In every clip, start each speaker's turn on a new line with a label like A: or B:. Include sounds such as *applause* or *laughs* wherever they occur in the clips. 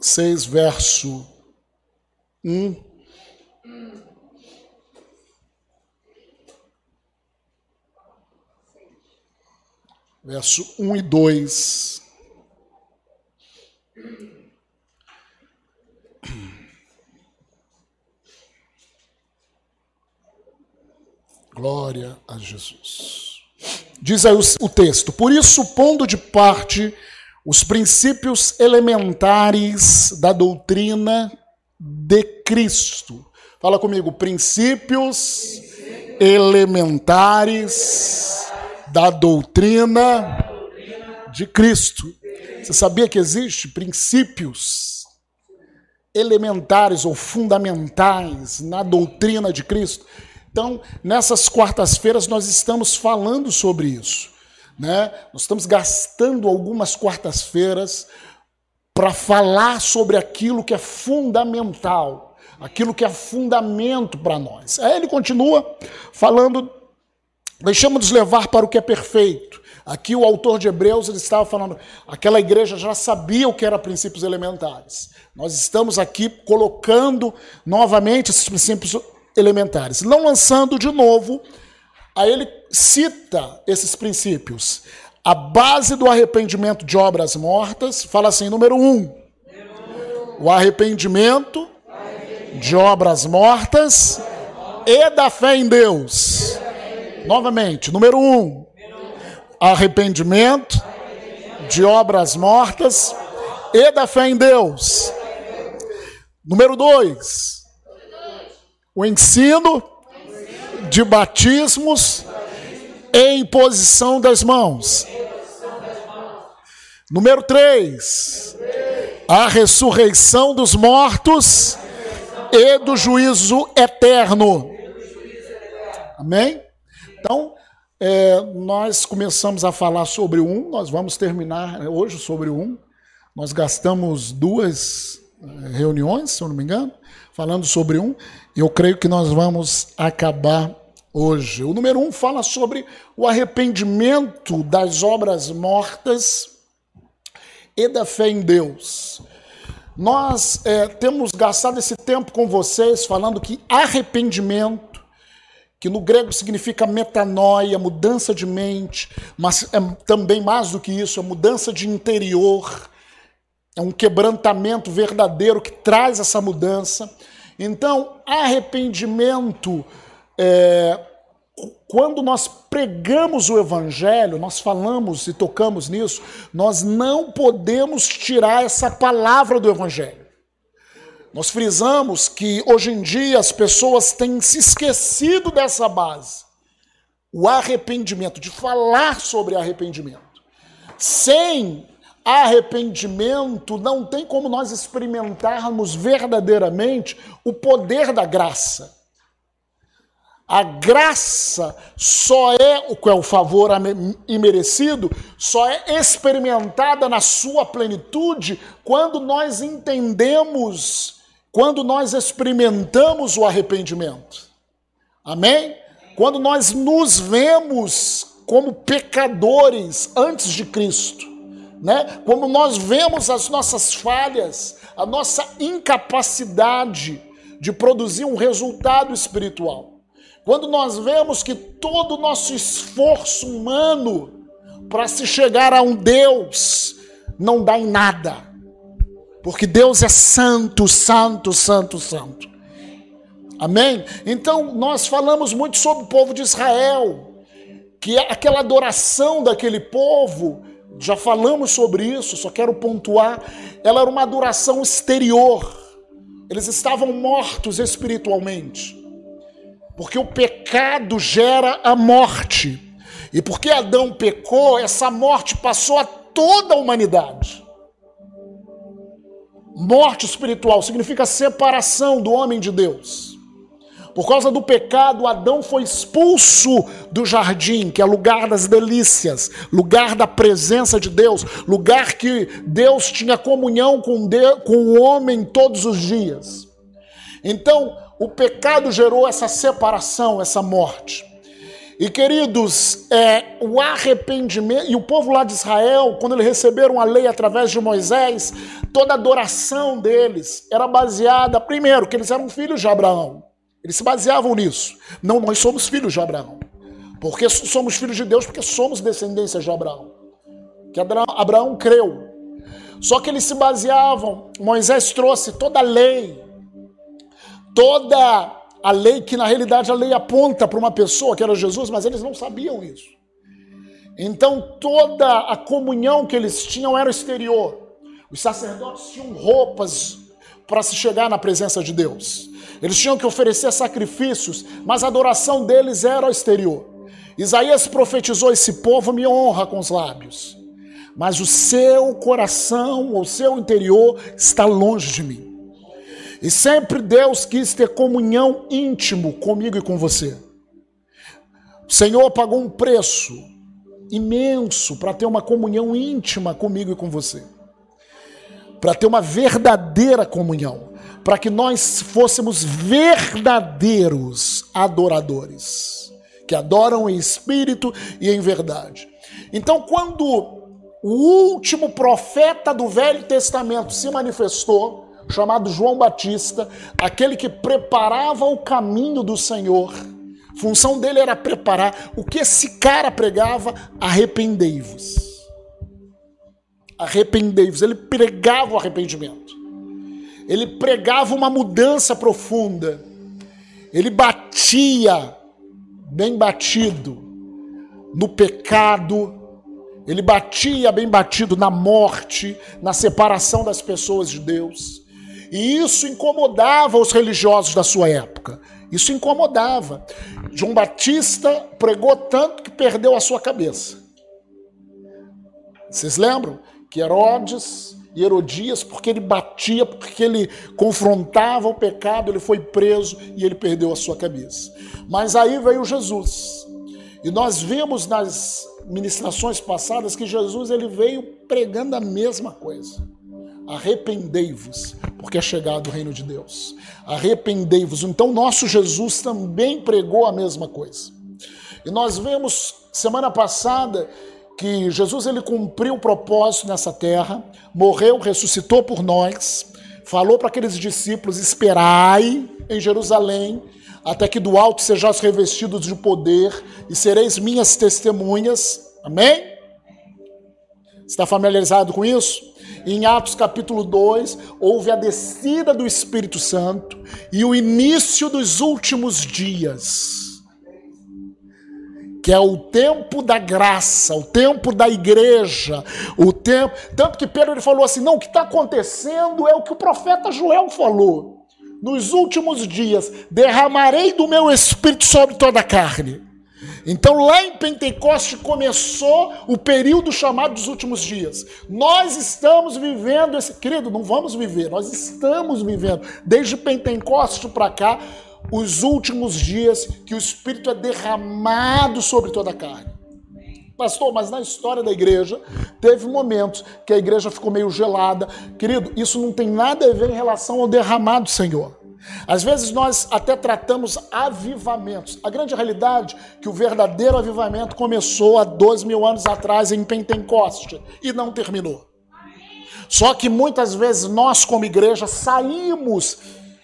A: 6, verso 1. Verso 1 e 2. Glória a Jesus. Diz aí o, texto: Por isso, pondo de parte os princípios elementares da doutrina de Cristo. Fala comigo, princípios elementares da doutrina de Cristo. Você sabia que existe princípios elementares ou fundamentais na doutrina de Cristo? Então, nessas quartas-feiras nós estamos falando sobre isso. Né? Nós estamos gastando algumas quartas-feiras para falar sobre aquilo que é fundamental, aquilo que é fundamento para nós. Aí ele continua falando, deixamos-nos levar para o que é perfeito. Aqui o autor de Hebreus ele estava falando, aquela igreja já sabia o que eram princípios elementares. Nós estamos aqui colocando novamente esses princípios elementares. Não lançando de novo, aí ele cita esses princípios. A base do arrependimento de obras mortas, fala assim, número um, o arrependimento de obras mortas e da fé em Deus. Novamente, número um, arrependimento de obras mortas e da fé em Deus. Número dois, o ensino de batismos e imposição das mãos. Número 3. A ressurreição dos mortos e do juízo eterno. Amém? Então, é, nós começamos a falar sobre um, nós vamos terminar hoje sobre um. Nós gastamos duas é, reuniões, se eu não me engano, falando sobre um. Eu creio que nós vamos acabar hoje. O número um fala sobre o arrependimento das obras mortas e da fé em Deus. Nós é, temos gastado esse tempo com vocês falando que arrependimento, que no grego significa metanoia, mudança de mente, mas é também mais do que isso, é mudança de interior, é um quebrantamento verdadeiro que traz essa mudança. Então, arrependimento, é, quando nós pregamos o Evangelho, nós falamos e tocamos nisso, nós não podemos tirar essa palavra do Evangelho. Nós frisamos que hoje em dia as pessoas têm se esquecido dessa base. O arrependimento, de falar sobre arrependimento. Sem arrependimento, não tem como nós experimentarmos verdadeiramente o poder da graça. A graça só é o que é o favor imerecido, só é experimentada na sua plenitude quando nós entendemos, quando nós experimentamos o arrependimento. Amém? Quando nós nos vemos como pecadores antes de Cristo né? Como nós vemos as nossas falhas, a nossa incapacidade de produzir um resultado espiritual. Quando nós vemos que todo o nosso esforço humano para se chegar a um Deus não dá em nada. Porque Deus é santo, santo, santo, santo. Amém? Então, nós falamos muito sobre o povo de Israel, que é aquela adoração daquele povo já falamos sobre isso, só quero pontuar. Ela era uma adoração exterior. Eles estavam mortos espiritualmente. Porque o pecado gera a morte. E porque Adão pecou, essa morte passou a toda a humanidade. Morte espiritual significa separação do homem de Deus. Por causa do pecado, Adão foi expulso do jardim, que é lugar das delícias, lugar da presença de Deus, lugar que Deus tinha comunhão com, Deus, com o homem todos os dias. Então, o pecado gerou essa separação, essa morte. E queridos, é, o arrependimento, e o povo lá de Israel, quando eles receberam a lei através de Moisés, toda a adoração deles era baseada, primeiro, que eles eram filhos de Abraão. Eles se baseavam nisso. Não, nós somos filhos de Abraão. Porque somos filhos de Deus, porque somos descendência de Abraão. Que Abraão, Abraão creu. Só que eles se baseavam, Moisés trouxe toda a lei, toda a lei, que na realidade a lei aponta para uma pessoa, que era Jesus, mas eles não sabiam isso. Então toda a comunhão que eles tinham era exterior. Os sacerdotes tinham roupas para se chegar na presença de Deus. Eles tinham que oferecer sacrifícios, mas a adoração deles era exterior. Isaías profetizou: Esse povo me honra com os lábios, mas o seu coração, o seu interior está longe de mim. E sempre Deus quis ter comunhão íntimo comigo e com você. O Senhor pagou um preço imenso para ter uma comunhão íntima comigo e com você. Para ter uma verdadeira comunhão. Para que nós fôssemos verdadeiros adoradores. Que adoram em espírito e em verdade. Então, quando o último profeta do Velho Testamento se manifestou, chamado João Batista, aquele que preparava o caminho do Senhor. Função dele era preparar. O que esse cara pregava? Arrependei-vos. Arrependei-vos. Ele pregava o arrependimento. Ele pregava uma mudança profunda. Ele batia, bem batido, no pecado. Ele batia bem batido na morte, na separação das pessoas de Deus. E isso incomodava os religiosos da sua época. Isso incomodava. João Batista pregou tanto que perdeu a sua cabeça. Vocês lembram que Herodes e Herodias, porque ele batia, porque ele confrontava o pecado, ele foi preso e ele perdeu a sua cabeça. Mas aí veio Jesus. E nós vimos nas ministrações passadas que Jesus ele veio pregando a mesma coisa. Arrependei-vos, porque é chegado o reino de Deus. Arrependei-vos. Então, nosso Jesus também pregou a mesma coisa. E nós vemos semana passada que Jesus ele cumpriu o propósito nessa terra, morreu, ressuscitou por nós, falou para aqueles discípulos: esperai em Jerusalém, até que do alto sejais revestidos de poder e sereis minhas testemunhas. Amém? Está familiarizado com isso? Em Atos capítulo 2, houve a descida do Espírito Santo e o início dos últimos dias, que é o tempo da graça, o tempo da igreja, o tempo. Tanto que Pedro ele falou assim: não, o que está acontecendo é o que o profeta Joel falou. Nos últimos dias derramarei do meu espírito sobre toda a carne. Então, lá em Pentecoste começou o período chamado dos últimos dias. Nós estamos vivendo esse. Querido, não vamos viver, nós estamos vivendo, desde Pentecoste para cá, os últimos dias que o Espírito é derramado sobre toda a carne. Pastor, mas na história da igreja, teve momentos que a igreja ficou meio gelada. Querido, isso não tem nada a ver em relação ao derramado, Senhor. Às vezes nós até tratamos avivamentos. A grande realidade é que o verdadeiro avivamento começou há dois mil anos atrás em Pentecoste e não terminou. Só que muitas vezes nós, como igreja, saímos.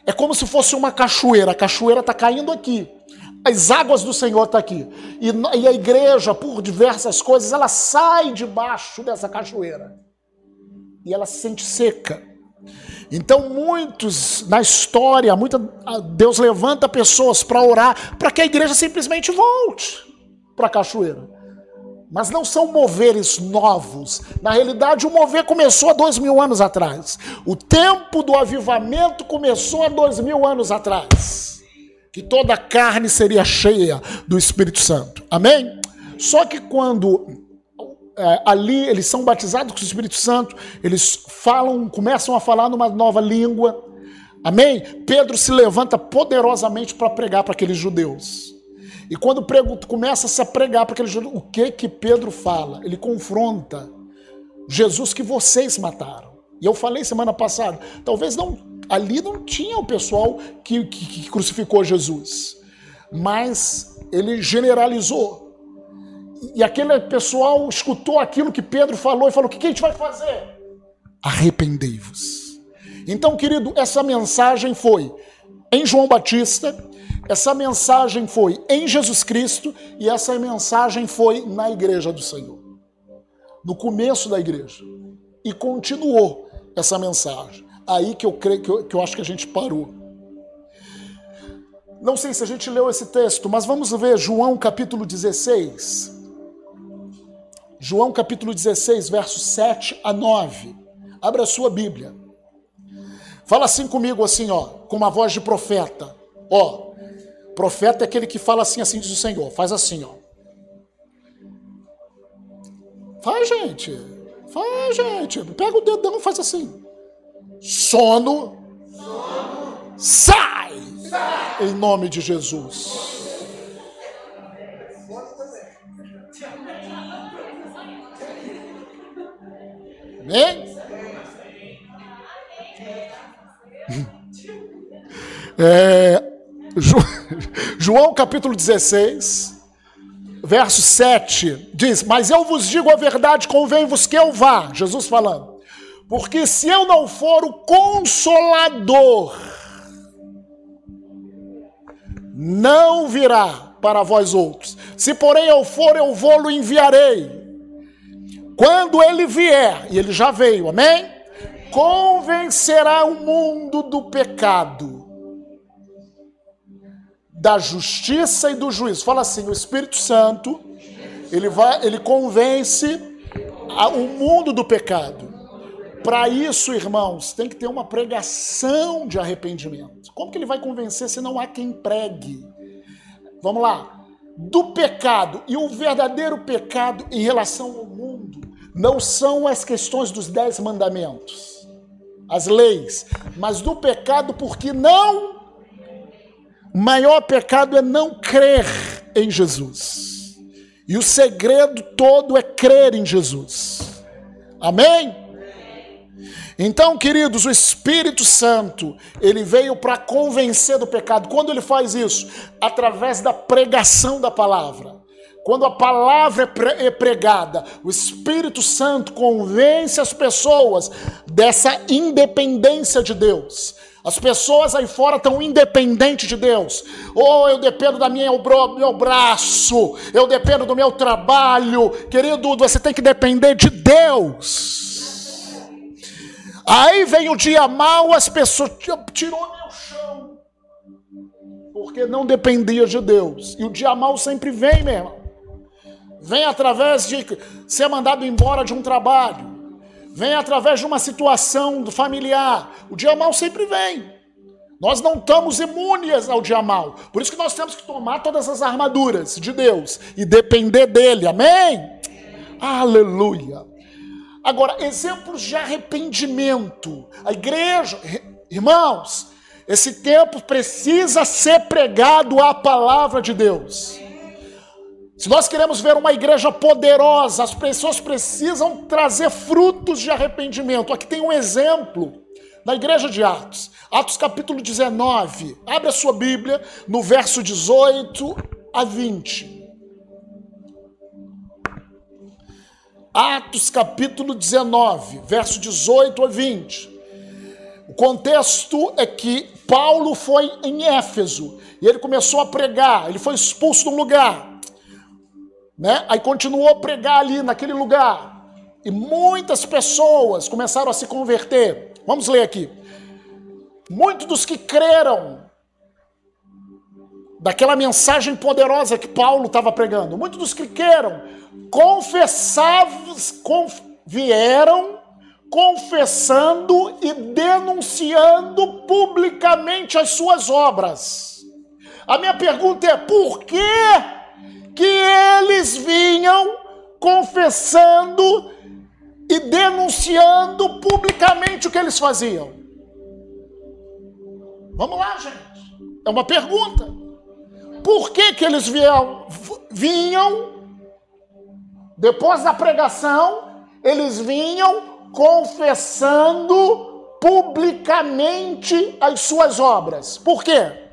A: É como se fosse uma cachoeira. A cachoeira está caindo aqui. As águas do Senhor estão tá aqui. E, e a igreja, por diversas coisas, ela sai debaixo dessa cachoeira. E ela se sente seca. Então, muitos na história, muita, Deus levanta pessoas para orar para que a igreja simplesmente volte para a cachoeira. Mas não são moveres novos. Na realidade, o mover começou há dois mil anos atrás. O tempo do avivamento começou há dois mil anos atrás. Que toda a carne seria cheia do Espírito Santo. Amém? Só que quando é, ali eles são batizados com o Espírito Santo, eles falam, começam a falar numa nova língua. Amém? Pedro se levanta poderosamente para pregar para aqueles judeus. E quando prego, começa a pregar para aqueles judeus, o que que Pedro fala? Ele confronta Jesus que vocês mataram. E eu falei semana passada, talvez não ali não tinha o pessoal que, que, que crucificou Jesus. mas ele generalizou. E aquele pessoal escutou aquilo que Pedro falou e falou: o que a gente vai fazer? Arrependei-vos. Então, querido, essa mensagem foi em João Batista, essa mensagem foi em Jesus Cristo e essa mensagem foi na igreja do Senhor. No começo da igreja. E continuou essa mensagem. Aí que eu creio que eu, que eu acho que a gente parou. Não sei se a gente leu esse texto, mas vamos ver João capítulo 16. João capítulo 16, versos 7 a 9. Abra a sua Bíblia. Fala assim comigo, assim, ó, com uma voz de profeta. Ó, profeta é aquele que fala assim, assim diz o Senhor. Faz assim, ó. Faz, gente. Faz, gente. Pega o dedão faz assim. Sono. Sono. Sai! Sai! Em nome de Jesus. Amém? É, *laughs* João capítulo 16, verso 7 diz: Mas eu vos digo a verdade, convém-vos que eu vá. Jesus falando. Porque se eu não for o consolador, não virá para vós outros. Se porém eu for, eu vou-lo enviarei. Quando ele vier, e ele já veio, amém? Convencerá o mundo do pecado, da justiça e do juízo. Fala assim: o Espírito Santo, ele vai, ele convence a, o mundo do pecado. Para isso, irmãos, tem que ter uma pregação de arrependimento. Como que ele vai convencer se não há quem pregue? Vamos lá. Do pecado e o verdadeiro pecado em relação ao mundo não são as questões dos dez mandamentos, as leis, mas do pecado porque não o maior pecado é não crer em Jesus. E o segredo todo é crer em Jesus. Amém? Então, queridos, o Espírito Santo, ele veio para convencer do pecado. Quando ele faz isso? Através da pregação da palavra. Quando a palavra é, é pregada, o Espírito Santo convence as pessoas dessa independência de Deus as pessoas aí fora estão independentes de Deus. Ou oh, eu dependo da minha meu braço, eu dependo do meu trabalho. Querido, você tem que depender de Deus. Aí vem o dia mal, as pessoas tirou meu chão. Porque não dependia de Deus. E o dia mal sempre vem, meu irmão. Vem através de ser mandado embora de um trabalho vem através de uma situação familiar. O dia mal sempre vem. Nós não estamos imunes ao dia mal. Por isso que nós temos que tomar todas as armaduras de Deus e depender dele. Amém? Aleluia. Agora, exemplos de arrependimento. A igreja, irmãos, esse tempo precisa ser pregado a palavra de Deus. Se nós queremos ver uma igreja poderosa, as pessoas precisam trazer frutos de arrependimento. Aqui tem um exemplo na igreja de Atos. Atos capítulo 19. Abre a sua Bíblia no verso 18 a 20. Atos capítulo 19, verso 18 a 20. O contexto é que Paulo foi em Éfeso e ele começou a pregar, ele foi expulso de um lugar né? Aí continuou a pregar ali naquele lugar. E muitas pessoas começaram a se converter. Vamos ler aqui. Muitos dos que creram daquela mensagem poderosa que Paulo estava pregando, muitos dos que creram, confessavam, conf, vieram confessando e denunciando publicamente as suas obras. A minha pergunta é: por que que eles vinham confessando e denunciando publicamente o que eles faziam. Vamos lá, gente. É uma pergunta. Por que, que eles vinham, vinham, depois da pregação, eles vinham confessando publicamente as suas obras? Por quê?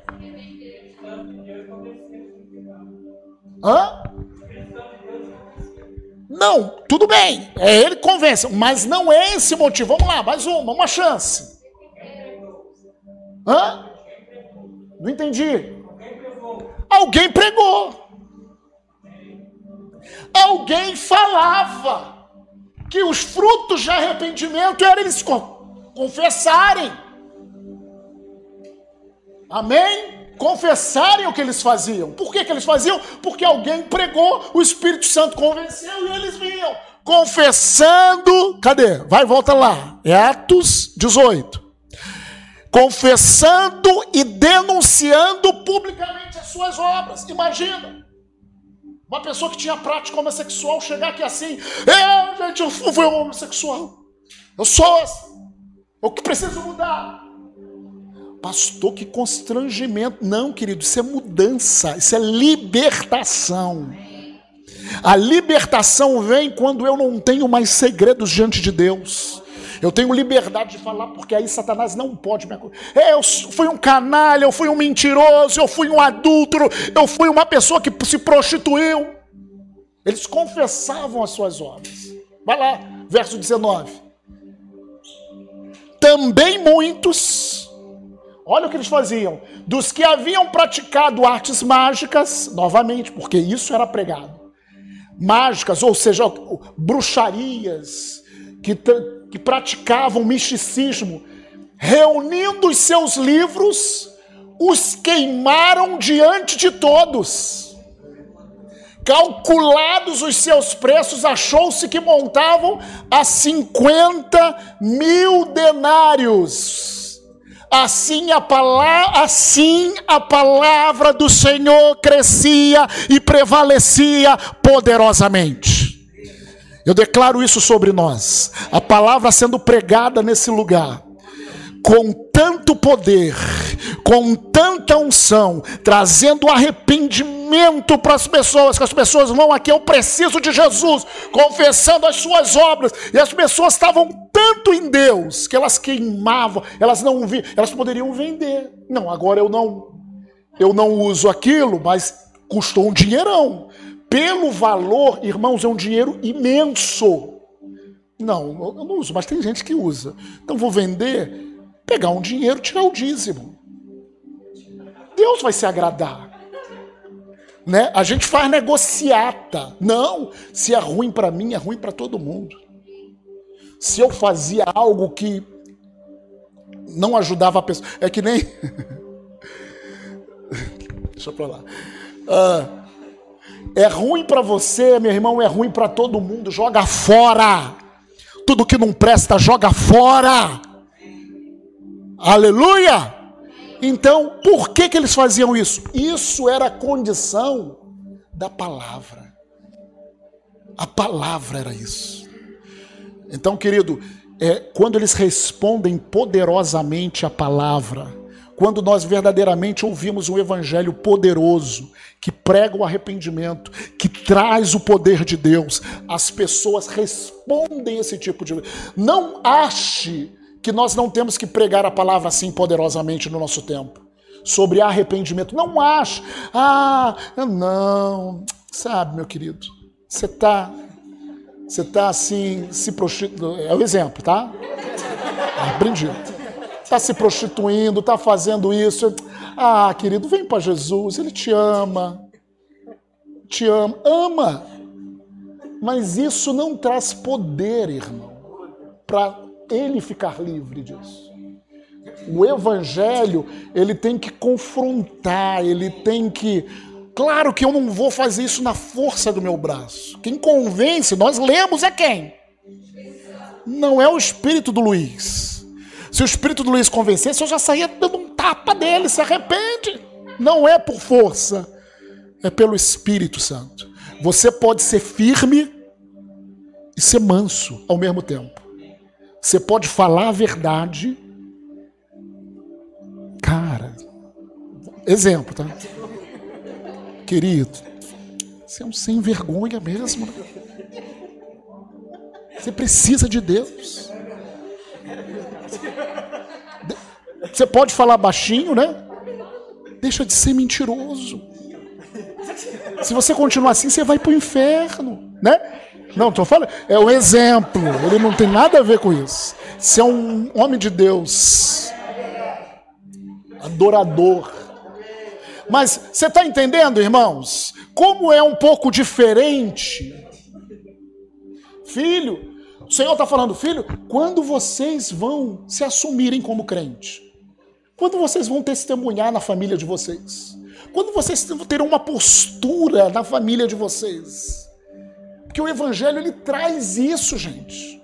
A: Hã? Não, tudo bem. É ele que convence, mas não é esse motivo. Vamos lá, mais uma, uma chance. Hã? Não entendi. Alguém pregou. Alguém falava que os frutos de arrependimento eram eles confessarem. Amém? Confessarem o que eles faziam. Por que, que eles faziam? Porque alguém pregou, o Espírito Santo convenceu e eles vinham. Confessando. Cadê? Vai, volta lá. É Atos 18. Confessando e denunciando publicamente as suas obras. Imagina. Uma pessoa que tinha prática homossexual chegar aqui assim, eu, gente, eu fui homossexual. Eu sou assim. O que preciso mudar? Pastor, que constrangimento. Não, querido, isso é mudança, isso é libertação. A libertação vem quando eu não tenho mais segredos diante de Deus. Eu tenho liberdade de falar, porque aí Satanás não pode me acusar. Eu fui um canalha, eu fui um mentiroso, eu fui um adúltero, eu fui uma pessoa que se prostituiu. Eles confessavam as suas obras. Vai lá, verso 19. Também muitos, olha o que eles faziam, dos que haviam praticado artes mágicas, novamente, porque isso era pregado, mágicas, ou seja, bruxarias, que que praticavam misticismo, reunindo os seus livros, os queimaram diante de todos. Calculados os seus preços, achou-se que montavam a 50 mil denários. Assim a, palavra, assim a palavra do Senhor crescia e prevalecia poderosamente. Eu declaro isso sobre nós. A palavra sendo pregada nesse lugar, com tanto poder, com tanta unção, trazendo arrependimento para as pessoas, que as pessoas vão aqui, eu preciso de Jesus, confessando as suas obras, e as pessoas estavam tanto em Deus que elas queimavam, elas não vi, elas poderiam vender. Não, agora eu não eu não uso aquilo, mas custou um dinheirão pelo valor, irmãos, é um dinheiro imenso. Não, eu não uso, mas tem gente que usa. Então vou vender, pegar um dinheiro, tirar o dízimo. Deus vai se agradar. Né? A gente faz negociata. Não, se é ruim para mim, é ruim para todo mundo. Se eu fazia algo que não ajudava a pessoa, é que nem *laughs* Deixa para lá. Uh, é ruim para você, meu irmão, é ruim para todo mundo. Joga fora. Tudo que não presta, joga fora. Aleluia! Então, por que, que eles faziam isso? Isso era a condição da palavra. A palavra era isso. Então, querido, é, quando eles respondem poderosamente a palavra, quando nós verdadeiramente ouvimos um evangelho poderoso, que prega o arrependimento, que traz o poder de Deus, as pessoas respondem esse tipo de. Não ache que nós não temos que pregar a palavra assim poderosamente no nosso tempo. Sobre arrependimento. Não ache. Ah, não. Sabe, meu querido, você está você está assim, se prostituindo. É o exemplo, tá? Aprendi está se prostituindo, está fazendo isso. Ah, querido, vem para Jesus, Ele te ama. Te ama. Ama. Mas isso não traz poder, irmão, para ele ficar livre disso. O evangelho, ele tem que confrontar, ele tem que. Claro que eu não vou fazer isso na força do meu braço. Quem convence, nós lemos é quem? Não é o espírito do Luiz se o espírito do Luiz convencesse, eu já saía dando um tapa dele, se arrepende. Não é por força, é pelo Espírito Santo. Você pode ser firme e ser manso ao mesmo tempo. Você pode falar a verdade. Cara, exemplo, tá? Querido, você é um sem vergonha mesmo. Né? Você precisa de Deus. Você pode falar baixinho, né? Deixa de ser mentiroso. Se você continuar assim, você vai para o inferno, né? Não, estou falando, é um exemplo. Ele não tem nada a ver com isso. Você é um homem de Deus, adorador. Mas você está entendendo, irmãos? Como é um pouco diferente. Filho, o Senhor está falando, filho, quando vocês vão se assumirem como crente? Quando vocês vão testemunhar na família de vocês? Quando vocês terão uma postura na família de vocês? Porque o evangelho ele traz isso, gente.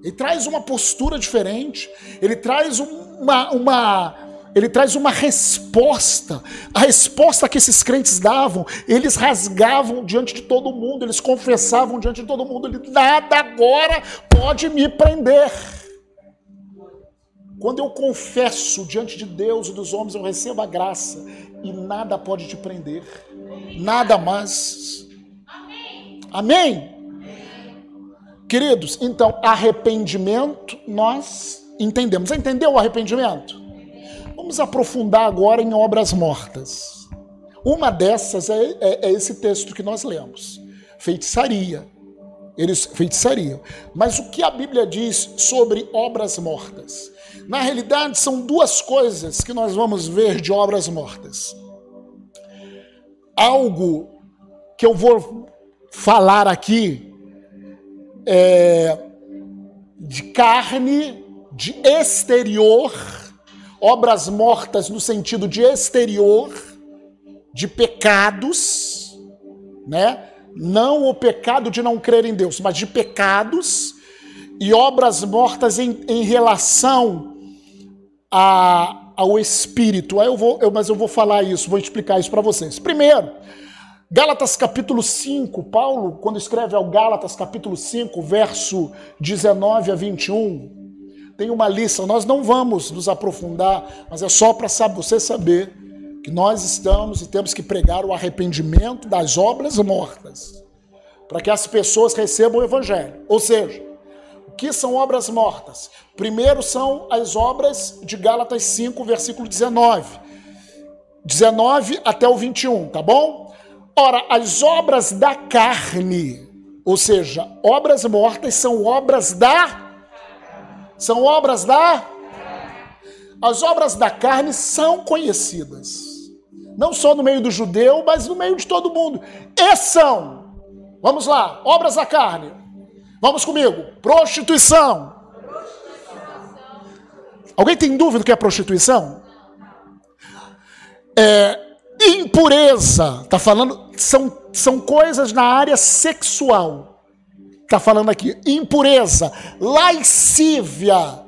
A: Ele traz uma postura diferente, ele traz uma, uma ele traz uma resposta. A resposta que esses crentes davam, eles rasgavam diante de todo mundo, eles confessavam diante de todo mundo: ele, nada agora pode me prender. Quando eu confesso diante de Deus e dos homens, eu recebo a graça e nada pode te prender. Nada mais. Amém? Queridos, então, arrependimento, nós entendemos. Entendeu o arrependimento? Vamos aprofundar agora em obras mortas. Uma dessas é, é, é esse texto que nós lemos: feitiçaria. Eles feitiçaria. Mas o que a Bíblia diz sobre obras mortas? Na realidade, são duas coisas que nós vamos ver de obras mortas. Algo que eu vou falar aqui é de carne, de exterior obras mortas no sentido de exterior, de pecados, né? Não o pecado de não crer em Deus, mas de pecados e obras mortas em, em relação a, ao espírito. Eu vou, eu, mas eu vou falar isso, vou explicar isso para vocês. Primeiro, Gálatas capítulo 5, Paulo, quando escreve ao Gálatas capítulo 5, verso 19 a 21, tem uma lista, nós não vamos nos aprofundar, mas é só para você saber que nós estamos e temos que pregar o arrependimento das obras mortas, para que as pessoas recebam o evangelho. Ou seja, o que são obras mortas? Primeiro são as obras de Gálatas 5, versículo 19. 19 até o 21, tá bom? Ora, as obras da carne, ou seja, obras mortas são obras da são obras da. As obras da carne são conhecidas. Não só no meio do judeu, mas no meio de todo mundo. E são. Vamos lá, obras da carne. Vamos comigo. Prostituição. Alguém tem dúvida do que é prostituição? É, impureza. Tá falando. São, são coisas na área sexual está falando aqui. Impureza, lascívia.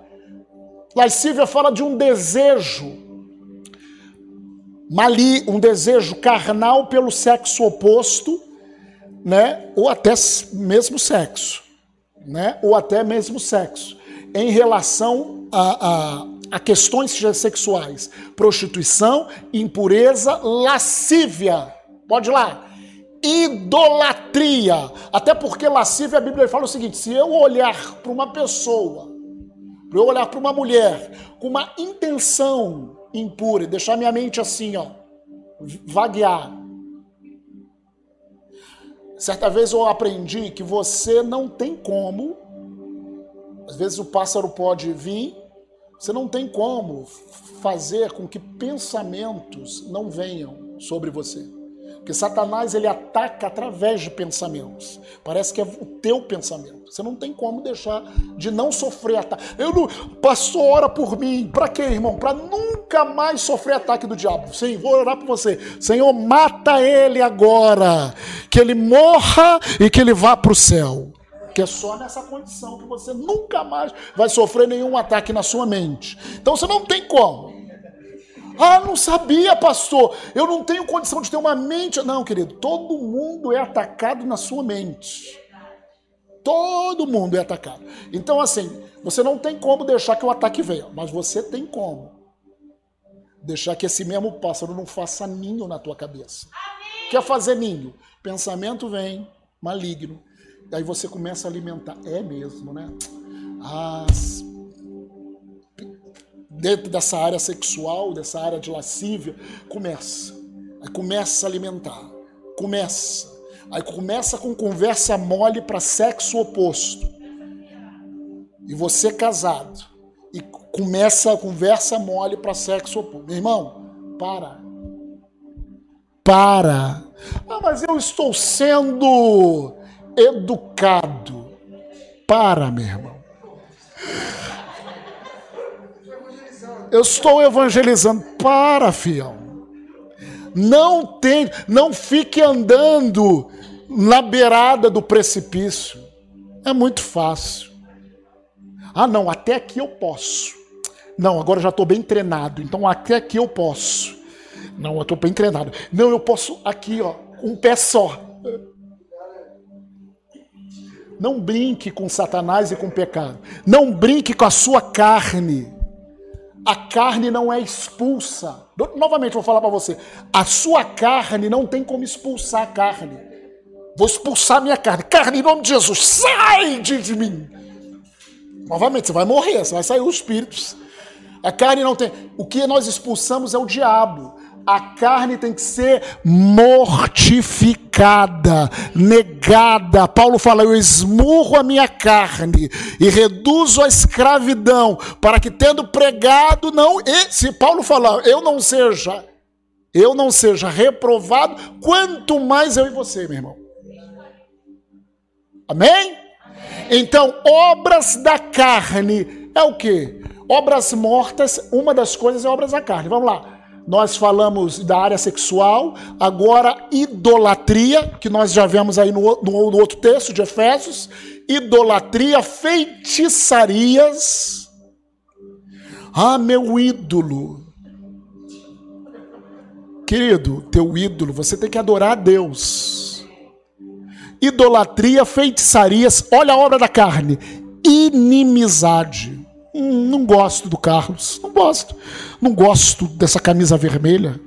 A: Lascívia fala de um desejo mali, um desejo carnal pelo sexo oposto, né? Ou até mesmo sexo, né? Ou até mesmo sexo, em relação a, a, a questões sexuais, prostituição, impureza, lascívia. Pode ir lá idolatria. Até porque lascívia, a Bíblia fala o seguinte: se eu olhar para uma pessoa, para eu olhar para uma mulher com uma intenção impura, deixar minha mente assim, ó, vaguear. Certa vez eu aprendi que você não tem como, às vezes o pássaro pode vir, você não tem como fazer com que pensamentos não venham sobre você. Porque Satanás ele ataca através de pensamentos. Parece que é o teu pensamento. Você não tem como deixar de não sofrer ataque. Eu não, pastor, ora por mim. Para quê, irmão? Para nunca mais sofrer ataque do diabo. Sim, vou orar por você. Senhor, mata ele agora. Que ele morra e que ele vá para o céu. Que é só nessa condição que você nunca mais vai sofrer nenhum ataque na sua mente. Então você não tem como. Ah, não sabia, pastor. Eu não tenho condição de ter uma mente. Não, querido, todo mundo é atacado na sua mente. Todo mundo é atacado. Então, assim, você não tem como deixar que o ataque venha, mas você tem como deixar que esse mesmo pássaro não faça ninho na tua cabeça. Amém. Quer fazer ninho? Pensamento vem, maligno. Aí você começa a alimentar. É mesmo, né? Ah, dentro dessa área sexual, dessa área de lascívia, começa. Aí começa a alimentar. começa. Aí começa com conversa mole para sexo oposto. E você casado. E começa a conversa mole para sexo oposto. Meu irmão, para. Para. Ah, mas eu estou sendo educado. Para, meu irmão. Eu estou evangelizando. Para, fiel. Não tem, não fique andando na beirada do precipício. É muito fácil. Ah, não, até aqui eu posso. Não, agora já estou bem treinado, então até aqui eu posso. Não, eu estou bem treinado. Não, eu posso aqui, ó, um pé só. Não brinque com Satanás e com o pecado. Não brinque com a sua carne. A carne não é expulsa. Novamente vou falar para você. A sua carne não tem como expulsar a carne. Vou expulsar minha carne. Carne, em nome de Jesus, sai de mim. Novamente, você vai morrer, você vai sair os espíritos. A carne não tem. O que nós expulsamos é o diabo. A carne tem que ser mortificada, negada. Paulo fala: Eu esmurro a minha carne e reduzo a escravidão, para que, tendo pregado, não. E, se Paulo falar, eu não seja, eu não seja reprovado, quanto mais eu e você, meu irmão. Amém? Então, obras da carne é o que? Obras mortas, uma das coisas é obras da carne. Vamos lá. Nós falamos da área sexual, agora idolatria, que nós já vemos aí no, no, no outro texto de Efésios, idolatria, feitiçarias. Ah, meu ídolo. Querido, teu ídolo, você tem que adorar a Deus. Idolatria, feitiçarias, olha a obra da carne, inimizade. Não gosto do Carlos. Não gosto. Não gosto dessa camisa vermelha.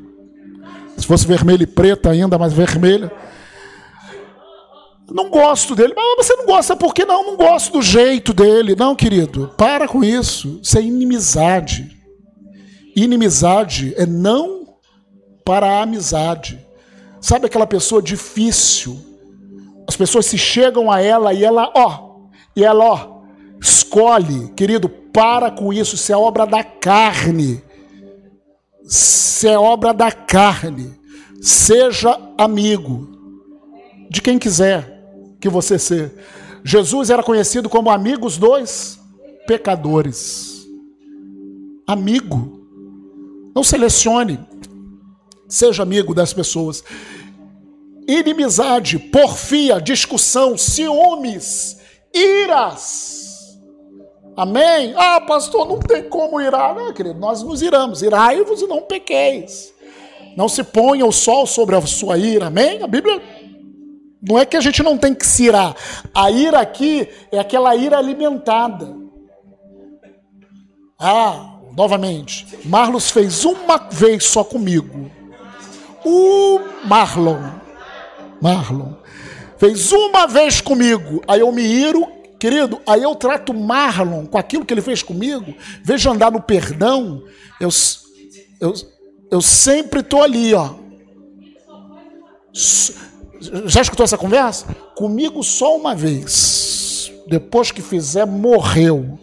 A: Se fosse vermelha e preta ainda, mas vermelha. Não gosto dele. Mas você não gosta por que não? Não gosto do jeito dele. Não, querido. Para com isso. Isso é inimizade. Inimizade é não para a amizade. Sabe aquela pessoa difícil? As pessoas se chegam a ela e ela, ó, e ela, ó, escolhe, querido, para com isso, isso é obra da carne. Isso é obra da carne. Seja amigo de quem quiser que você seja. Jesus era conhecido como amigos dos pecadores. Amigo. Não selecione. Seja amigo das pessoas. Inimizade, porfia, discussão, ciúmes, iras Amém? Ah, pastor, não tem como irar. Não, querido, nós nos iramos. Irai-vos e não pequeis. Não se ponha o sol sobre a sua ira. Amém? A Bíblia. Não é que a gente não tem que se irar. A ira aqui é aquela ira alimentada. Ah, novamente. Marlos fez uma vez só comigo. O Marlon. Marlon. Fez uma vez comigo. Aí eu me iro, Querido, aí eu trato Marlon com aquilo que ele fez comigo, vejo andar no perdão, eu, eu, eu sempre estou ali, ó. Já escutou essa conversa? Comigo só uma vez. Depois que fizer, morreu.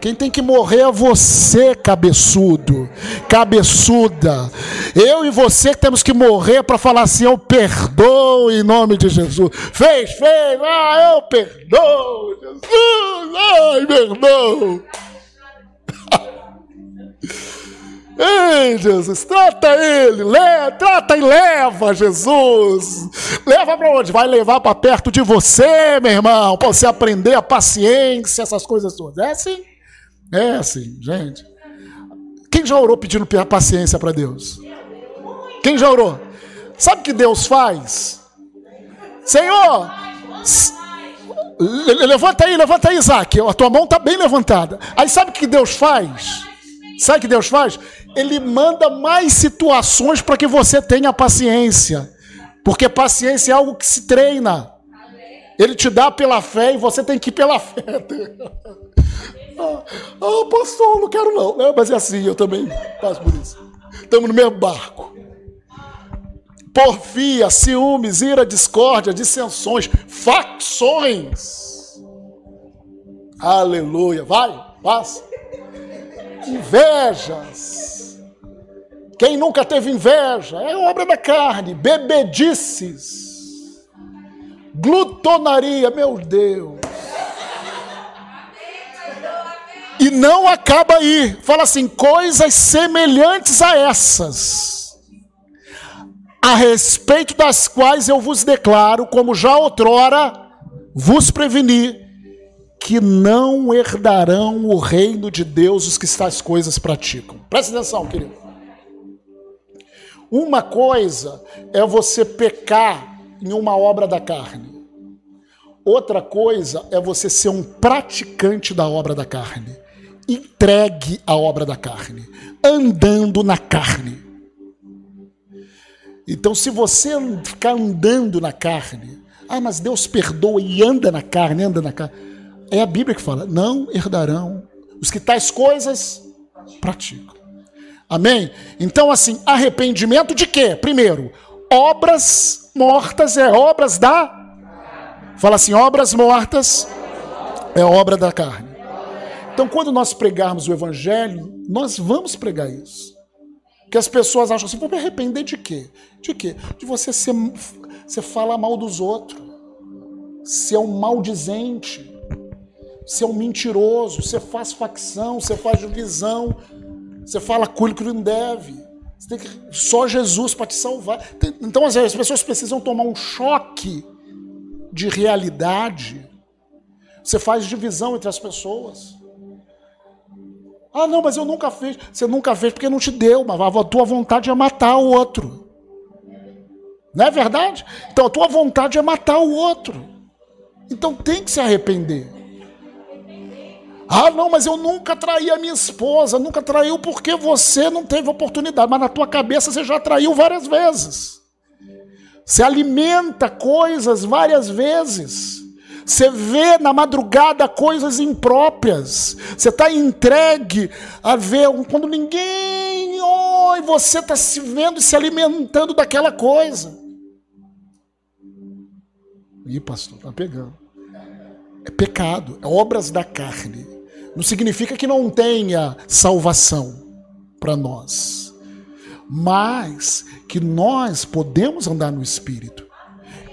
A: Quem tem que morrer é você, cabeçudo, cabeçuda. Eu e você temos que morrer para falar assim: eu perdoo em nome de Jesus. Fez, fez, ah, eu perdoo, Jesus, ai, perdoo. *laughs* Ei, Jesus, trata ele, le, trata e leva, Jesus. Leva para onde? Vai levar para perto de você, meu irmão, para você aprender a paciência, essas coisas todas. É assim? É assim, gente. Quem já orou pedindo paciência para Deus? Quem já orou? Sabe o que Deus faz? Senhor, levanta aí, levanta aí, Isaac. A tua mão está bem levantada. Aí sabe o que Deus faz? Sabe o que Deus faz? Ele manda mais situações para que você tenha paciência. Porque paciência é algo que se treina. Ele te dá pela fé e você tem que ir pela fé. *laughs* Ah, ah, pastor, não quero não. É, mas é assim, eu também passo por isso. Estamos no mesmo barco. porfia, ciúmes, ira, discórdia, dissensões, facções. Aleluia. Vai, passa. Invejas. Quem nunca teve inveja? É obra da carne. Bebedices. Glutonaria, meu Deus. E não acaba aí. Fala assim: coisas semelhantes a essas a respeito das quais eu vos declaro, como já outrora vos preveni, que não herdarão o reino de Deus os que tais coisas praticam. Presta atenção, querido. Uma coisa é você pecar em uma obra da carne. Outra coisa é você ser um praticante da obra da carne. Entregue à obra da carne, andando na carne. Então, se você ficar andando na carne, ah, mas Deus perdoa e anda na carne, anda na carne. É a Bíblia que fala: não herdarão os que tais coisas praticam. Amém? Então, assim, arrependimento de quê? Primeiro, obras mortas é obras da. Fala assim: obras mortas é obra da carne. Então, quando nós pregarmos o Evangelho, nós vamos pregar isso. Que as pessoas acham assim, vou me arrepender de quê? De quê? De você ser, você fala mal dos outros, ser um maldizente, ser um mentiroso, você faz facção, você faz divisão, você fala aquilo que não deve. Você tem que, só Jesus para te salvar. Então as pessoas precisam tomar um choque de realidade. Você faz divisão entre as pessoas. Ah, não, mas eu nunca fiz. Você nunca fez porque não te deu, mas a tua vontade é matar o outro. Não é verdade? Então a tua vontade é matar o outro. Então tem que se arrepender. Ah, não, mas eu nunca traí a minha esposa, nunca traiu porque você não teve oportunidade, mas na tua cabeça você já traiu várias vezes. Você alimenta coisas várias vezes. Você vê na madrugada coisas impróprias. Você está entregue a ver quando ninguém. Oh, e você está se vendo e se alimentando daquela coisa. Ih, pastor, está pegando. É pecado, é obras da carne. Não significa que não tenha salvação para nós, mas que nós podemos andar no Espírito.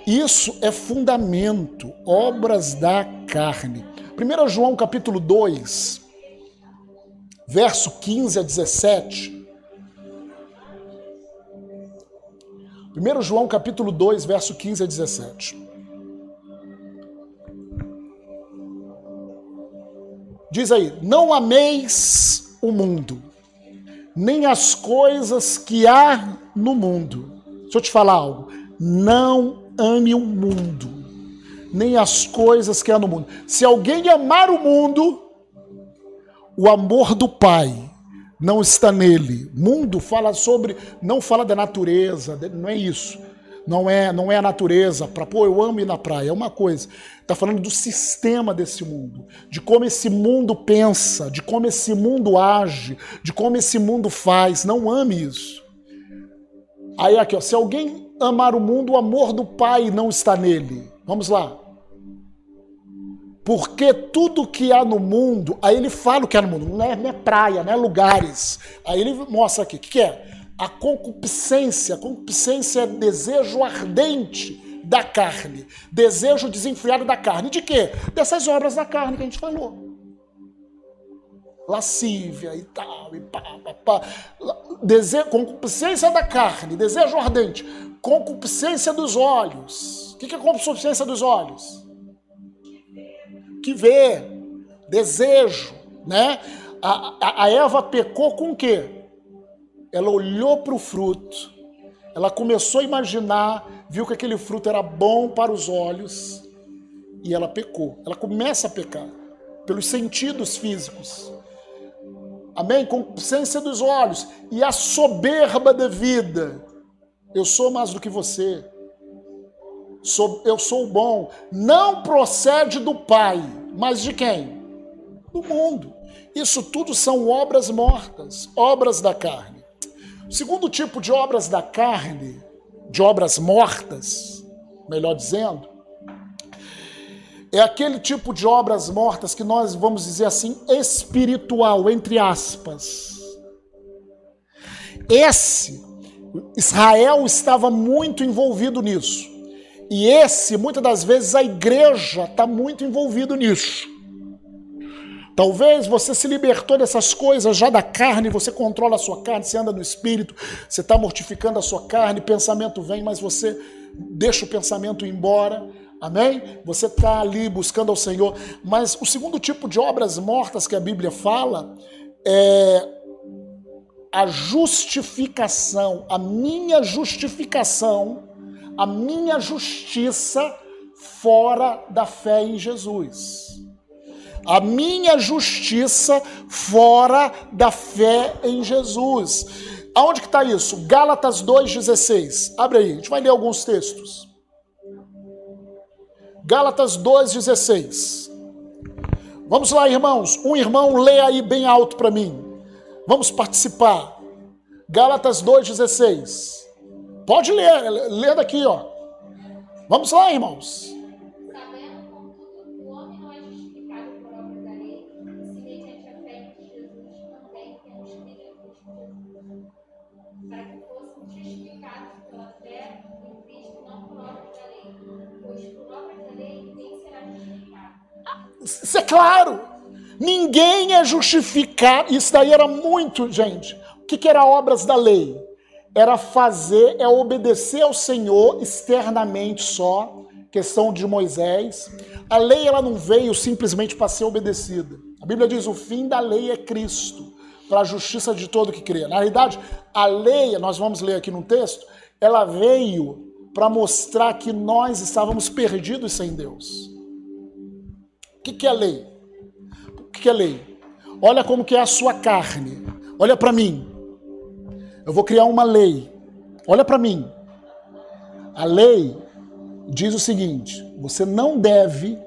A: Isso é fundamento, obras da carne. 1 João capítulo 2, verso 15 a 17. 1 João capítulo 2, verso 15 a 17. Diz aí: Não ameis o mundo, nem as coisas que há no mundo. Deixa eu te falar algo. Não ame o mundo, nem as coisas que há no mundo. Se alguém amar o mundo, o amor do Pai não está nele. Mundo fala sobre, não fala da natureza, não é isso. Não é, não é a natureza para pô, eu amo ir na praia, é uma coisa. Está falando do sistema desse mundo, de como esse mundo pensa, de como esse mundo age, de como esse mundo faz. Não ame isso. Aí aqui, ó, se alguém amar o mundo, o amor do Pai não está nele. Vamos lá. Porque tudo que há no mundo, aí ele fala o que há no mundo, não é, não é praia, não é lugares. Aí ele mostra aqui, o que, que é? A concupiscência. A concupiscência é desejo ardente da carne, desejo desenfreado da carne. De quê? Dessas obras da carne que a gente falou lascívia e tal, e pá, pá, pá. Concupiscência da carne, desejo ardente, concupiscência dos olhos. O que é concupiscência dos olhos? Que vê, desejo, né? A, a, a Eva pecou com o quê? Ela olhou para o fruto, ela começou a imaginar, viu que aquele fruto era bom para os olhos e ela pecou. Ela começa a pecar pelos sentidos físicos. Amém? Concupiscência dos olhos e a soberba da vida. Eu sou mais do que você. Sou, eu sou bom. Não procede do Pai, mas de quem? Do mundo. Isso tudo são obras mortas, obras da carne. O segundo tipo de obras da carne, de obras mortas, melhor dizendo, é aquele tipo de obras mortas que nós vamos dizer assim, espiritual, entre aspas. Esse, Israel estava muito envolvido nisso. E esse, muitas das vezes, a igreja está muito envolvido nisso. Talvez você se libertou dessas coisas já da carne, você controla a sua carne, você anda no espírito, você está mortificando a sua carne, pensamento vem, mas você deixa o pensamento embora. Amém? Você está ali buscando ao Senhor. Mas o segundo tipo de obras mortas que a Bíblia fala é a justificação, a minha justificação, a minha justiça fora da fé em Jesus. A minha justiça fora da fé em Jesus. Aonde que está isso? Gálatas 2,16. Abre aí, a gente vai ler alguns textos. Gálatas 2,16. Vamos lá, irmãos. Um irmão lê aí bem alto para mim. Vamos participar. Gálatas 2,16. Pode ler, lê daqui, ó. Vamos lá, irmãos. Isso é claro. Ninguém é justificado. Isso daí era muito, gente. O que, que era obras da lei? Era fazer, é obedecer ao Senhor externamente só. Questão de Moisés. A lei ela não veio simplesmente para ser obedecida. A Bíblia diz: o fim da lei é Cristo, para a justiça de todo que crê. Na realidade, a lei, nós vamos ler aqui no texto, ela veio para mostrar que nós estávamos perdidos sem Deus. O que, que é lei? O que, que é lei? Olha como que é a sua carne. Olha para mim. Eu vou criar uma lei. Olha para mim. A lei diz o seguinte: você não deve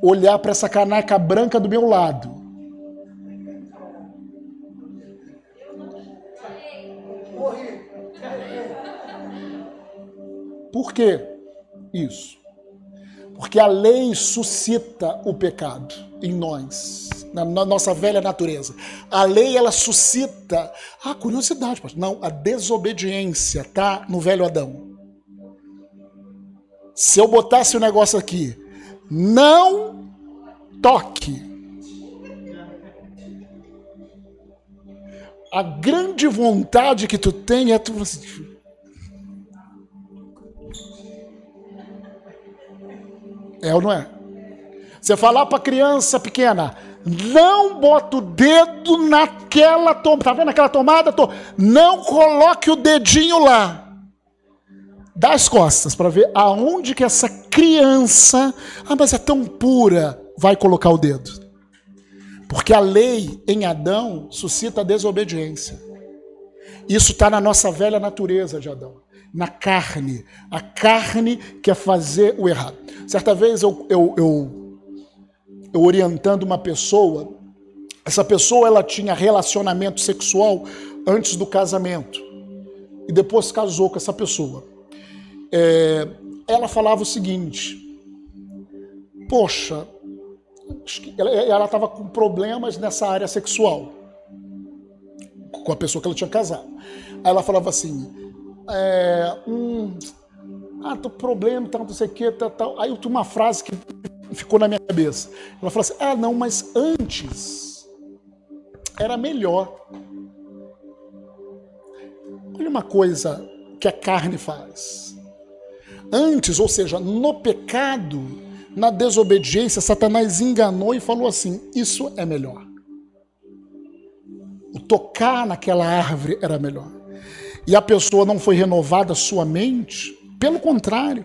A: olhar para essa caneca branca do meu lado. Por que isso? Porque a lei suscita o pecado em nós, na, nossa velha natureza. A lei ela suscita a curiosidade, não, a desobediência tá no velho Adão. Se eu botasse o um negócio aqui, não toque. A grande vontade que tu tem é tu assim, É ou não é? Você falar para criança pequena, não bota o dedo naquela tomada. Tá vendo aquela tomada? Não coloque o dedinho lá. Dá as costas para ver aonde que essa criança, ah, mas é tão pura, vai colocar o dedo. Porque a lei em Adão suscita desobediência. Isso está na nossa velha natureza de Adão na carne. A carne quer fazer o errado. Certa vez eu, eu, eu, eu orientando uma pessoa, essa pessoa ela tinha relacionamento sexual antes do casamento e depois casou com essa pessoa. É, ela falava o seguinte: Poxa, ela estava com problemas nessa área sexual com a pessoa que ela tinha casado. Aí ela falava assim: é, um, ah, tô problema, tal, não sei o que, tal, tal. Aí eu tinha uma frase que ficou na minha cabeça. Ela falou assim: ah, não, mas antes era melhor. Olha uma coisa que a carne faz. Antes, ou seja, no pecado, na desobediência, Satanás enganou e falou assim: isso é melhor. O tocar naquela árvore era melhor e a pessoa não foi renovada sua mente, pelo contrário,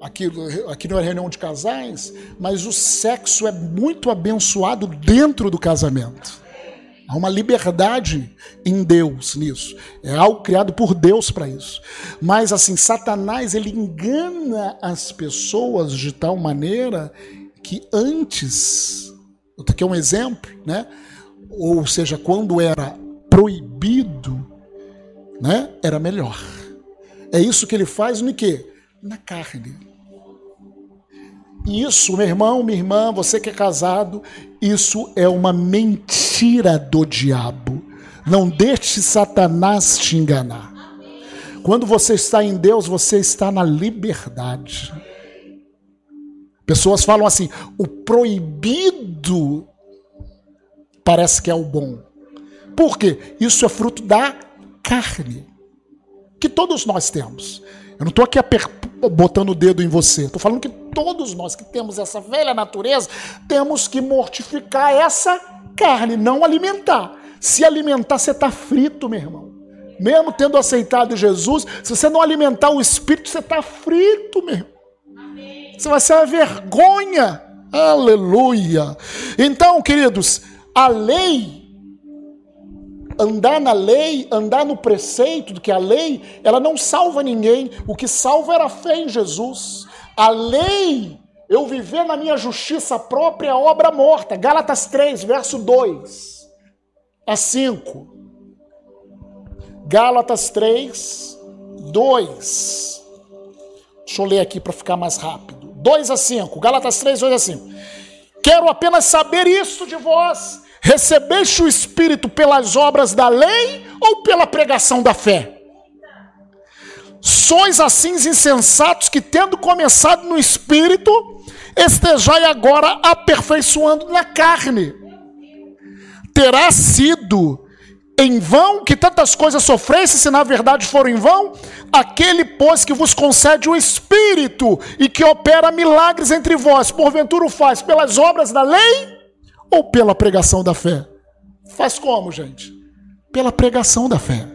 A: aqui, aqui não é reunião de casais, mas o sexo é muito abençoado dentro do casamento. Há uma liberdade em Deus nisso. É algo criado por Deus para isso. Mas assim, Satanás ele engana as pessoas de tal maneira que antes, aqui é um exemplo, né? Ou seja, quando era proibido né, era melhor. É isso que ele faz no quê? Na carne. Isso, meu irmão, minha irmã, você que é casado, isso é uma mentira do diabo. Não deixe Satanás te enganar. Quando você está em Deus, você está na liberdade. Pessoas falam assim: o proibido parece que é o bom. Por quê? Isso é fruto da carne, que todos nós temos. Eu não estou aqui botando o dedo em você, estou falando que todos nós que temos essa velha natureza temos que mortificar essa carne, não alimentar. Se alimentar, você está frito, meu irmão. Mesmo tendo aceitado Jesus, se você não alimentar o espírito, você está frito, meu irmão. Você vai ser uma vergonha. Aleluia. Então, queridos, a lei andar na lei, andar no preceito do que a lei, ela não salva ninguém. O que salva era a fé em Jesus. A lei, eu viver na minha justiça própria, é obra morta. Gálatas 3, verso 2 a 5. Gálatas 3, 2. Deixa eu ler aqui para ficar mais rápido. 2 a 5. Gálatas 3, 2 a 5. Quero apenas saber isso de vós Recebeste o Espírito pelas obras da lei ou pela pregação da fé? Sois assim insensatos que, tendo começado no Espírito, estejai agora aperfeiçoando na carne. Terá sido em vão que tantas coisas sofresse, se na verdade for em vão? Aquele, pois, que vos concede o Espírito e que opera milagres entre vós, porventura o faz pelas obras da lei ou pela pregação da fé? Faz como, gente? Pela pregação da fé.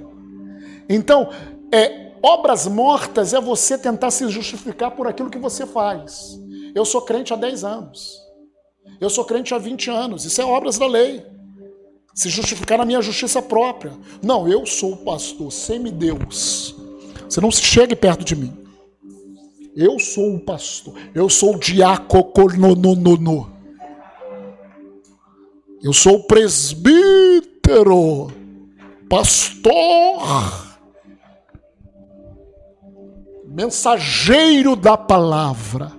A: Então, é, obras mortas é você tentar se justificar por aquilo que você faz. Eu sou crente há 10 anos. Eu sou crente há 20 anos. Isso é obras da lei. Se justificar na minha justiça própria. Não, eu sou o pastor, semideus. Você não se chegue perto de mim. Eu sou o pastor. Eu sou o diácono. Eu sou presbítero, pastor, mensageiro da palavra.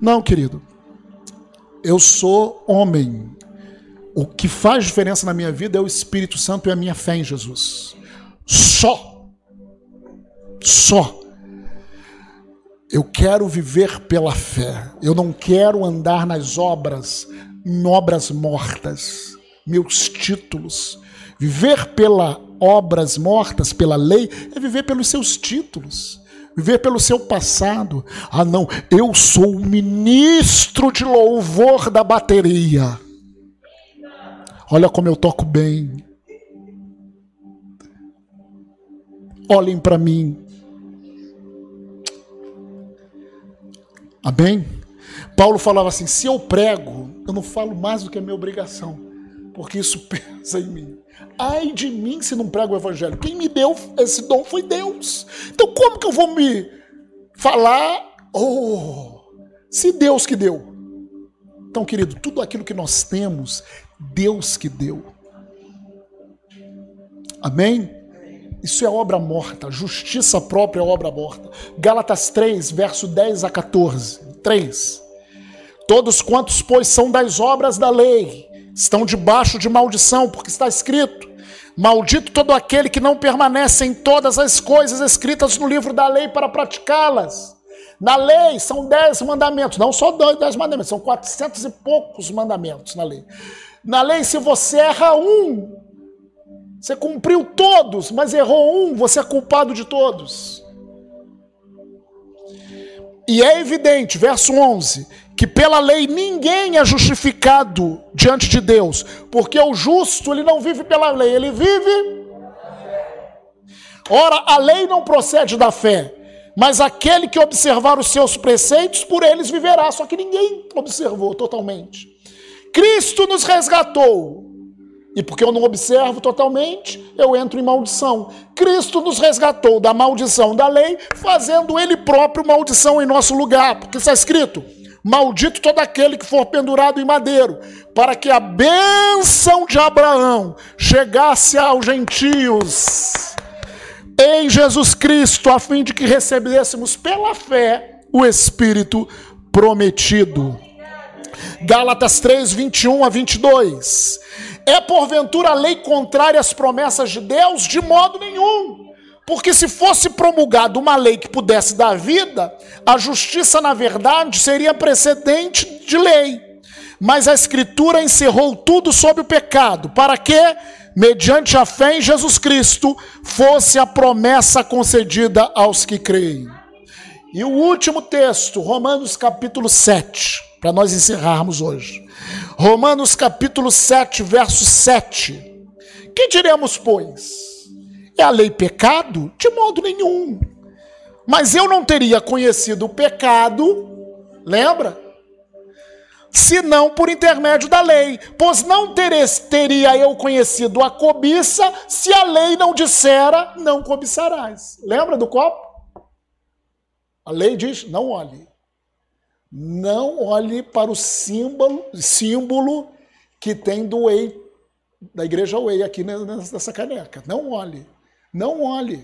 A: Não, querido. Eu sou homem. O que faz diferença na minha vida é o Espírito Santo e a minha fé em Jesus. Só. Só. Eu quero viver pela fé. Eu não quero andar nas obras em obras mortas, meus títulos. Viver pela obras mortas, pela lei, é viver pelos seus títulos, viver pelo seu passado. Ah, não, eu sou o ministro de louvor da bateria. Olha como eu toco bem. Olhem para mim. Amém? Paulo falava assim: se eu prego, eu não falo mais do que a minha obrigação, porque isso *laughs* pesa em mim. Ai de mim se não prego o evangelho. Quem me deu esse dom foi Deus. Então como que eu vou me falar? Oh, se Deus que deu. Então, querido, tudo aquilo que nós temos, Deus que deu. Amém? Isso é obra morta. Justiça própria é obra morta. Gálatas 3, verso 10 a 14. 3. Todos quantos, pois, são das obras da lei, estão debaixo de maldição, porque está escrito: Maldito todo aquele que não permanece em todas as coisas escritas no livro da lei para praticá-las. Na lei são dez mandamentos, não só dez mandamentos, são quatrocentos e poucos mandamentos na lei. Na lei, se você erra um, você cumpriu todos, mas errou um, você é culpado de todos. E é evidente, verso 11, que pela lei ninguém é justificado diante de Deus, porque o justo ele não vive pela lei, ele vive. Ora, a lei não procede da fé, mas aquele que observar os seus preceitos, por eles viverá. Só que ninguém observou totalmente. Cristo nos resgatou. E porque eu não observo totalmente, eu entro em maldição. Cristo nos resgatou da maldição da lei, fazendo ele próprio maldição em nosso lugar. Porque está escrito: Maldito todo aquele que for pendurado em madeiro, para que a bênção de Abraão chegasse aos gentios. em Jesus Cristo, a fim de que recebêssemos pela fé o Espírito prometido. Gálatas 3, 21 a 22. É porventura a lei contrária às promessas de Deus? De modo nenhum. Porque se fosse promulgada uma lei que pudesse dar vida, a justiça, na verdade, seria precedente de lei. Mas a Escritura encerrou tudo sob o pecado, para que, mediante a fé em Jesus Cristo, fosse a promessa concedida aos que creem. E o último texto, Romanos capítulo 7, para nós encerrarmos hoje. Romanos capítulo 7, verso 7. Que diremos, pois? É a lei pecado? De modo nenhum. Mas eu não teria conhecido o pecado, lembra? Se não por intermédio da lei, pois não teria eu conhecido a cobiça se a lei não dissera, não cobiçarás. Lembra do copo? A lei diz: não olhe. Não olhe para o símbolo, símbolo que tem do Whey, da igreja Whey aqui nessa caneca. Não olhe. Não olhe.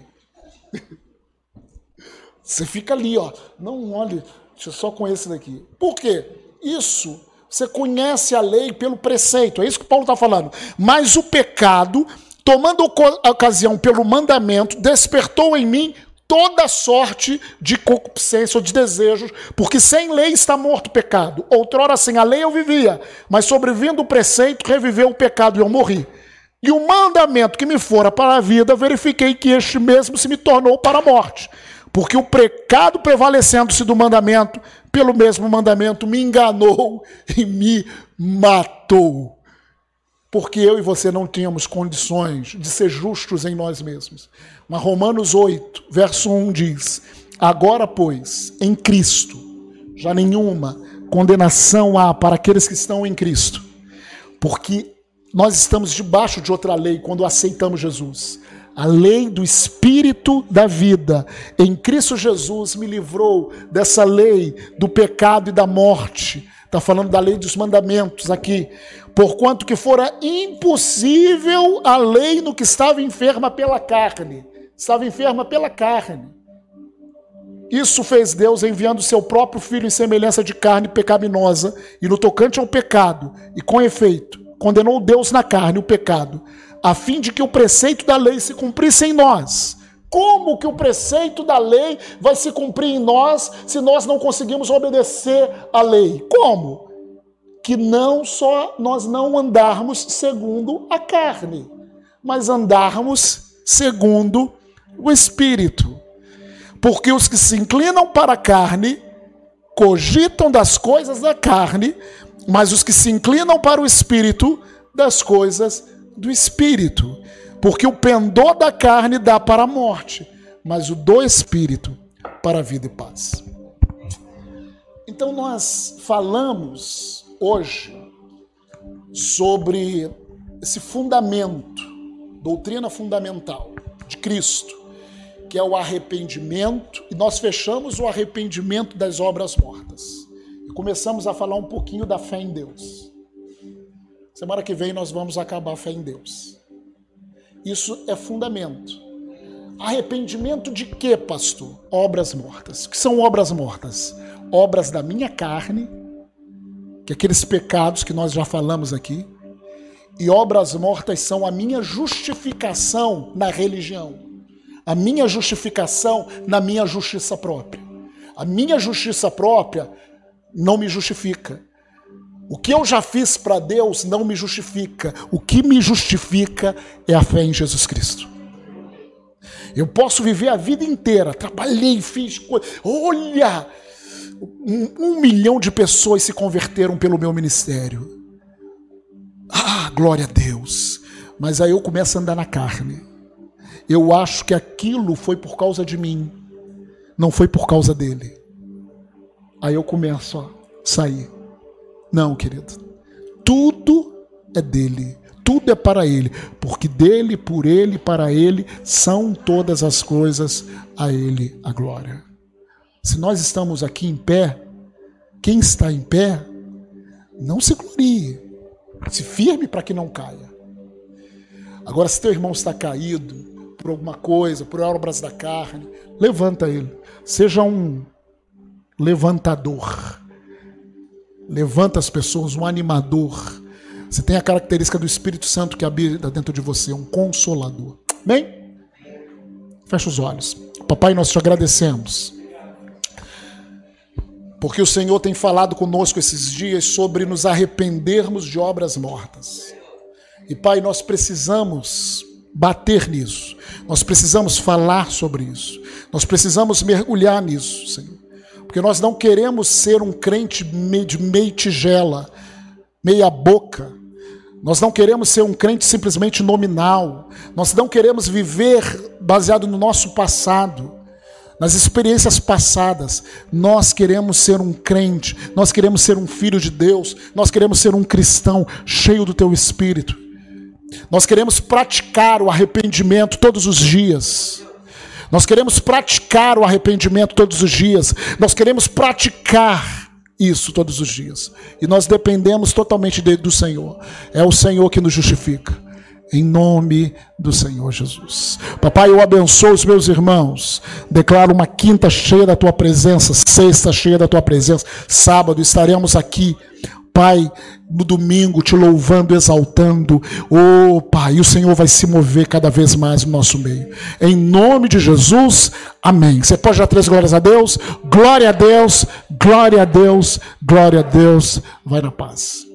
A: Você fica ali, ó. Não olhe. Deixa eu só com esse daqui. Por quê? Isso, você conhece a lei pelo preceito. É isso que Paulo está falando. Mas o pecado, tomando ocasião pelo mandamento, despertou em mim toda sorte de concupiscência ou de desejos, porque sem lei está morto o pecado. Outrora sem a lei eu vivia, mas sobrevindo o preceito, reviveu o pecado e eu morri. E o mandamento que me fora para a vida, verifiquei que este mesmo se me tornou para a morte. Porque o pecado prevalecendo-se do mandamento, pelo mesmo mandamento, me enganou *laughs* e me matou. Porque eu e você não tínhamos condições de ser justos em nós mesmos. Mas Romanos 8, verso 1 diz: Agora, pois, em Cristo, já nenhuma condenação há para aqueles que estão em Cristo. Porque nós estamos debaixo de outra lei quando aceitamos Jesus. A lei do Espírito da vida em Cristo Jesus me livrou dessa lei do pecado e da morte. Está falando da lei dos mandamentos aqui. Porquanto que fora impossível a lei no que estava enferma pela carne. Estava enferma pela carne. Isso fez Deus enviando seu próprio filho em semelhança de carne pecaminosa e no tocante ao pecado, e com efeito, condenou Deus na carne o pecado, a fim de que o preceito da lei se cumprisse em nós. Como que o preceito da lei vai se cumprir em nós se nós não conseguimos obedecer à lei? Como? Que não só nós não andarmos segundo a carne, mas andarmos segundo o Espírito. Porque os que se inclinam para a carne cogitam das coisas da carne, mas os que se inclinam para o espírito, das coisas do espírito. Porque o pendor da carne dá para a morte, mas o do espírito para a vida e paz. Então nós falamos hoje sobre esse fundamento, doutrina fundamental de Cristo, que é o arrependimento, e nós fechamos o arrependimento das obras mortas começamos a falar um pouquinho da fé em Deus. Semana que vem nós vamos acabar a fé em Deus. Isso é fundamento. Arrependimento de quê, pastor? Obras mortas. O que são obras mortas? Obras da minha carne, que é aqueles pecados que nós já falamos aqui, e obras mortas são a minha justificação na religião, a minha justificação na minha justiça própria. A minha justiça própria não me justifica. O que eu já fiz para Deus não me justifica. O que me justifica é a fé em Jesus Cristo. Eu posso viver a vida inteira, trabalhei, fiz coisas. Olha, um, um milhão de pessoas se converteram pelo meu ministério. Ah, glória a Deus. Mas aí eu começo a andar na carne. Eu acho que aquilo foi por causa de mim, não foi por causa dele. Aí eu começo a sair. Não, querido. Tudo é dele. Tudo é para ele, porque dele, por ele, para ele são todas as coisas, a ele a glória. Se nós estamos aqui em pé, quem está em pé, não se glorie, se firme para que não caia. Agora, se teu irmão está caído, por alguma coisa, por obras da carne, levanta ele. Seja um levantador. Levanta as pessoas, um animador. Você tem a característica do Espírito Santo que habita dentro de você, um consolador. Bem? Fecha os olhos. Papai, nós te agradecemos. Porque o Senhor tem falado conosco esses dias sobre nos arrependermos de obras mortas. E Pai, nós precisamos bater nisso. Nós precisamos falar sobre isso. Nós precisamos mergulhar nisso, Senhor. Porque nós não queremos ser um crente de meia tigela, meia boca. Nós não queremos ser um crente simplesmente nominal. Nós não queremos viver baseado no nosso passado, nas experiências passadas. Nós queremos ser um crente, nós queremos ser um filho de Deus, nós queremos ser um cristão cheio do teu espírito. Nós queremos praticar o arrependimento todos os dias. Nós queremos praticar o arrependimento todos os dias. Nós queremos praticar isso todos os dias. E nós dependemos totalmente do Senhor. É o Senhor que nos justifica. Em nome do Senhor Jesus. Papai, eu abençoo os meus irmãos. Declaro uma quinta cheia da tua presença, sexta cheia da tua presença. Sábado estaremos aqui Pai, no domingo te louvando, exaltando. Oh, Pai, o Senhor vai se mover cada vez mais no nosso meio. Em nome de Jesus, amém. Você pode dar três glórias a Deus? Glória a Deus, glória a Deus, glória a Deus. Vai na paz.